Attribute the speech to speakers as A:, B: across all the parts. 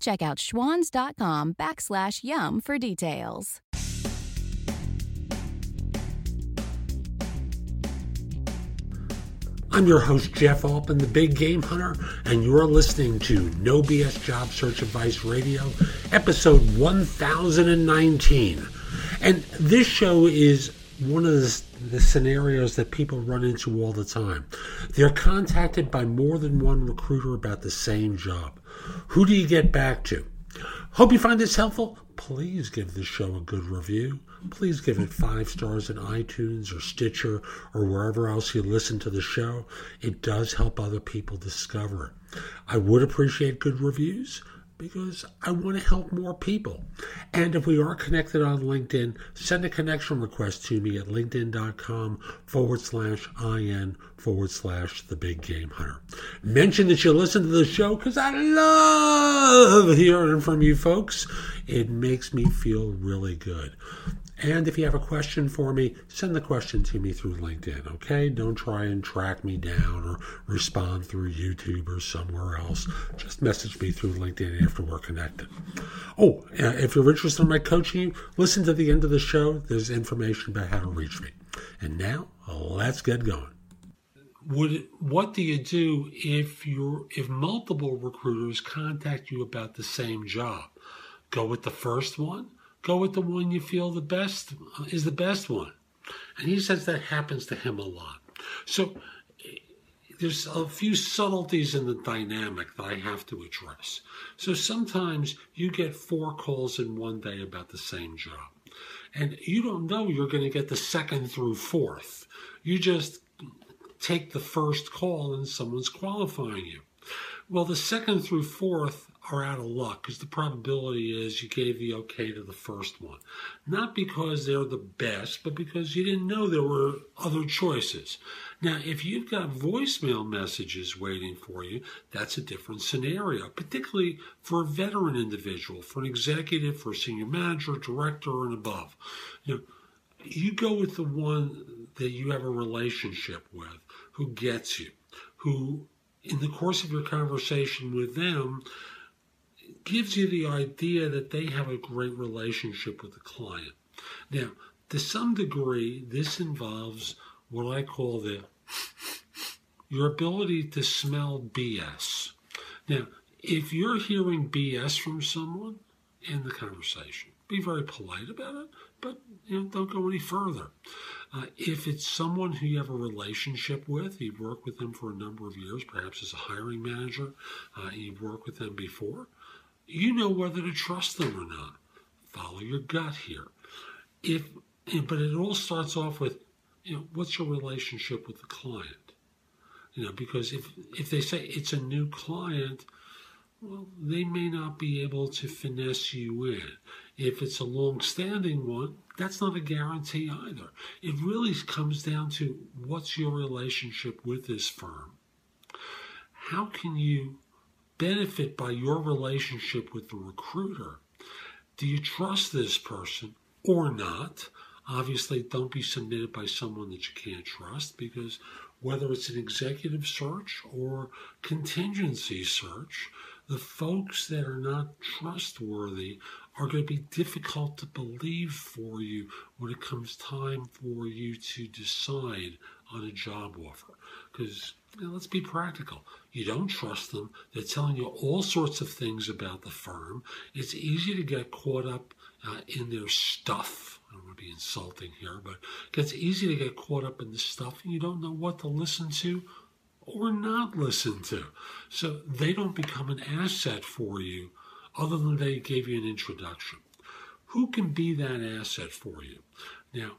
A: Check out schwans.com backslash YUM for details.
B: I'm your host, Jeff Altman, the Big Game Hunter, and you're listening to No BS Job Search Advice Radio, episode 1019. And this show is one of the, the, scenarios that people run into all the time. They're contacted by more than one recruiter about the same job. Who do you get back to? Hope you find this helpful. Please give this show a good review. Please give it five stars in iTunes or Stitcher or wherever else you listen to the show. It does help other people discover it. I would appreciate good reviews because I want to help more people. And if we are connected on LinkedIn, send a connection request to me at linkedin.com forward slash IN forward slash the big game hunter. Mention that you listen to the show because I love hearing from you folks. It makes me feel really good. And if you have a question for me, send the question to me through LinkedIn, okay? Don't try and track me down or respond through YouTube or somewhere else. Just message me through LinkedIn after we're connected. Oh, uh, if you're interested in my coaching, listen to the end of the show. There's information about how to reach me. And now, let's get going. Would, what do you do if you if multiple recruiters contact you about the same job? Go with the first one Go with the one you feel the best is the best one. And he says that happens to him a lot. So there's a few subtleties in the dynamic that I have to address. So sometimes you get four calls in one day about the same job. And you don't know you're going to get the second through fourth. You just take the first call and someone's qualifying you. Well, the second through fourth are out of luck because the probability is you gave the okay to the first one. Not because they're the best, but because you didn't know there were other choices. Now, if you've got voicemail messages waiting for you, that's a different scenario, particularly for a veteran individual, for an executive, for a senior manager, director, and above. You know, you go with the one that you have a relationship with, who gets you, who in the course of your conversation with them gives you the idea that they have a great relationship with the client. Now, to some degree, this involves what I call the your ability to smell BS. Now, if you're hearing BS from someone, in the conversation. Be very polite about it, but you know, don't go any further. Uh, if it's someone who you have a relationship with, you've worked with them for a number of years, perhaps as a hiring manager, uh, you've worked with them before, you know whether to trust them or not. Follow your gut here. If, but it all starts off with, you know, what's your relationship with the client? You know, because if if they say it's a new client, well, they may not be able to finesse you in. If it's a long standing one, that's not a guarantee either. It really comes down to what's your relationship with this firm? How can you benefit by your relationship with the recruiter. Do you trust this person or not? Obviously, don't be submitted by someone that you can't trust because whether it's an executive search or contingency search, the folks that are not trustworthy are going to be difficult to believe for you when it comes time for you to decide on a job offer. Because you know, let's be practical. You don't trust them. They're telling you all sorts of things about the firm. It's easy to get caught up uh, in their stuff. I don't want to be insulting here, but it gets easy to get caught up in the stuff and you don't know what to listen to or not listen to. So they don't become an asset for you other than they gave you an introduction. Who can be that asset for you? Now,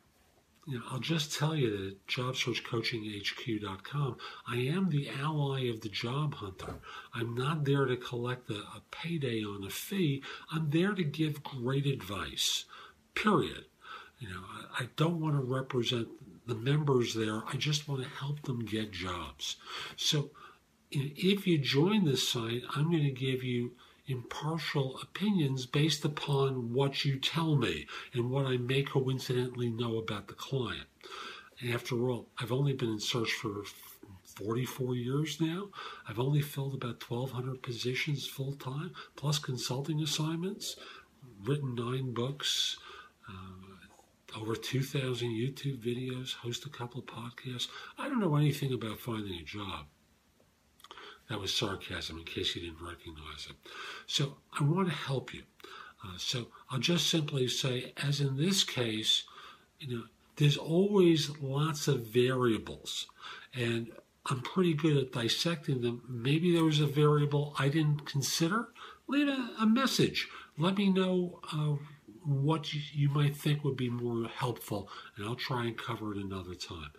B: you know, I'll just tell you that at JobSearchCoachingHQ.com, I am the ally of the job hunter. I'm not there to collect a, a payday on a fee. I'm there to give great advice. period. You know, I, I don't want to represent the members there. I just want to help them get jobs. So if you join this site, I'm going to give you impartial opinions based upon what you tell me and what I may coincidentally know about the client. After all, I've only been in search for 44 years now. I've only filled about 1,200 positions full time, plus consulting assignments, written nine books, uh, over 2,000 YouTube videos, host a couple podcasts. I don't know anything about finding a job. That was sarcasm in case you didn't recognize it. So I want to help you. Uh, so I'll just simply say, as in this case, you know, there's always lots of variables, and I'm pretty good at dissecting them. Maybe there was a variable I didn't consider. Leave a, a message. Let me know uh, what you, you might think would be more helpful, and I'll try and cover it another time.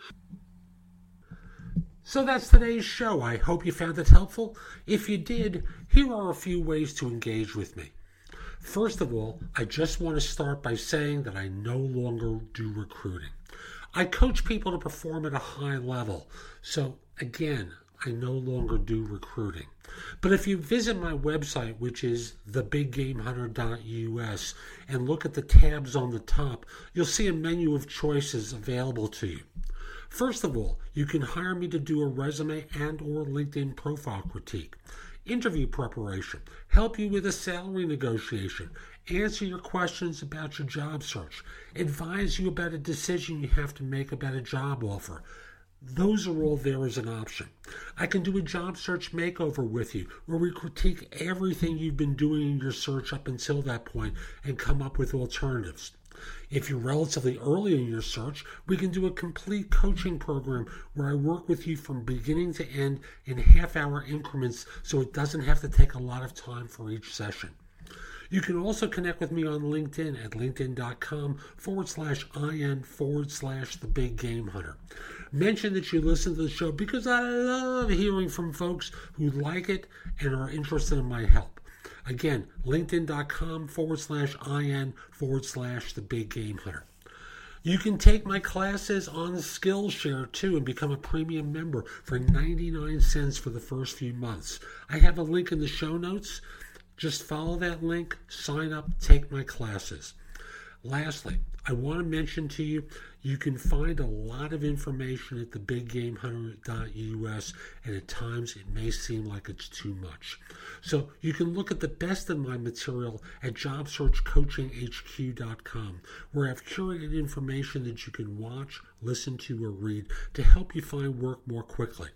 B: So that's today's show. I hope you found it helpful. If you did, here are a few ways to engage with me. First of all, I just want to start by saying that I no longer do recruiting. I coach people to perform at a high level. So, again, I no longer do recruiting. But if you visit my website, which is thebiggamehunter.us, and look at the tabs on the top, you'll see a menu of choices available to you. First of all, you can hire me to do a resume and or LinkedIn profile critique, interview preparation, help you with a salary negotiation, answer your questions about your job search, advise you about a decision you have to make about a job offer. Those are all there as an option. I can do a job search makeover with you where we critique everything you've been doing in your search up until that point and come up with alternatives. If you're relatively early in your search, we can do a complete coaching program where I work with you from beginning to end in half hour increments so it doesn't have to take a lot of time for each session. You can also connect with me on LinkedIn at linkedin.com forward slash IN forward slash the big game hunter. Mention that you listen to the show because I love hearing from folks who like it and are interested in my help. Again, linkedin.com forward slash IN forward slash the big game hunter. You can take my classes on Skillshare too and become a premium member for 99 cents for the first few months. I have a link in the show notes. Just follow that link, sign up, take my classes. Lastly, I want to mention to you you can find a lot of information at thebiggamehunter.us, and at times it may seem like it's too much. So you can look at the best of my material at jobsearchcoachinghq.com, where I've curated information that you can watch, listen to, or read to help you find work more quickly.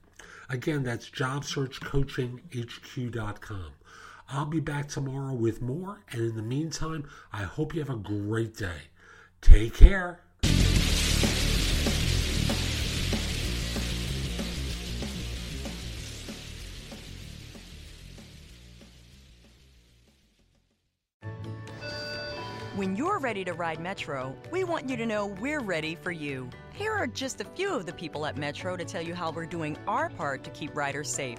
B: Again, that's jobsearchcoachinghq.com. I'll be back tomorrow with more, and in the meantime, I hope you have a great day. Take care.
C: When you're ready to ride Metro, we want you to know we're ready for you. Here are just a few of the people at Metro to tell you how we're doing our part to keep riders safe.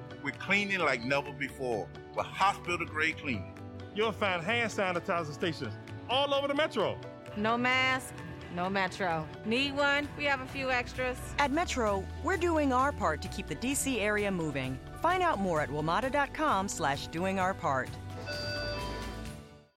D: We're cleaning like never before with hospital grade cleaning.
E: You'll find hand sanitizer stations all over the Metro.
F: No mask, no Metro. Need one? We have a few extras.
C: At Metro, we're doing our part to keep the DC area moving. Find out more at WMATA.com slash doing our part.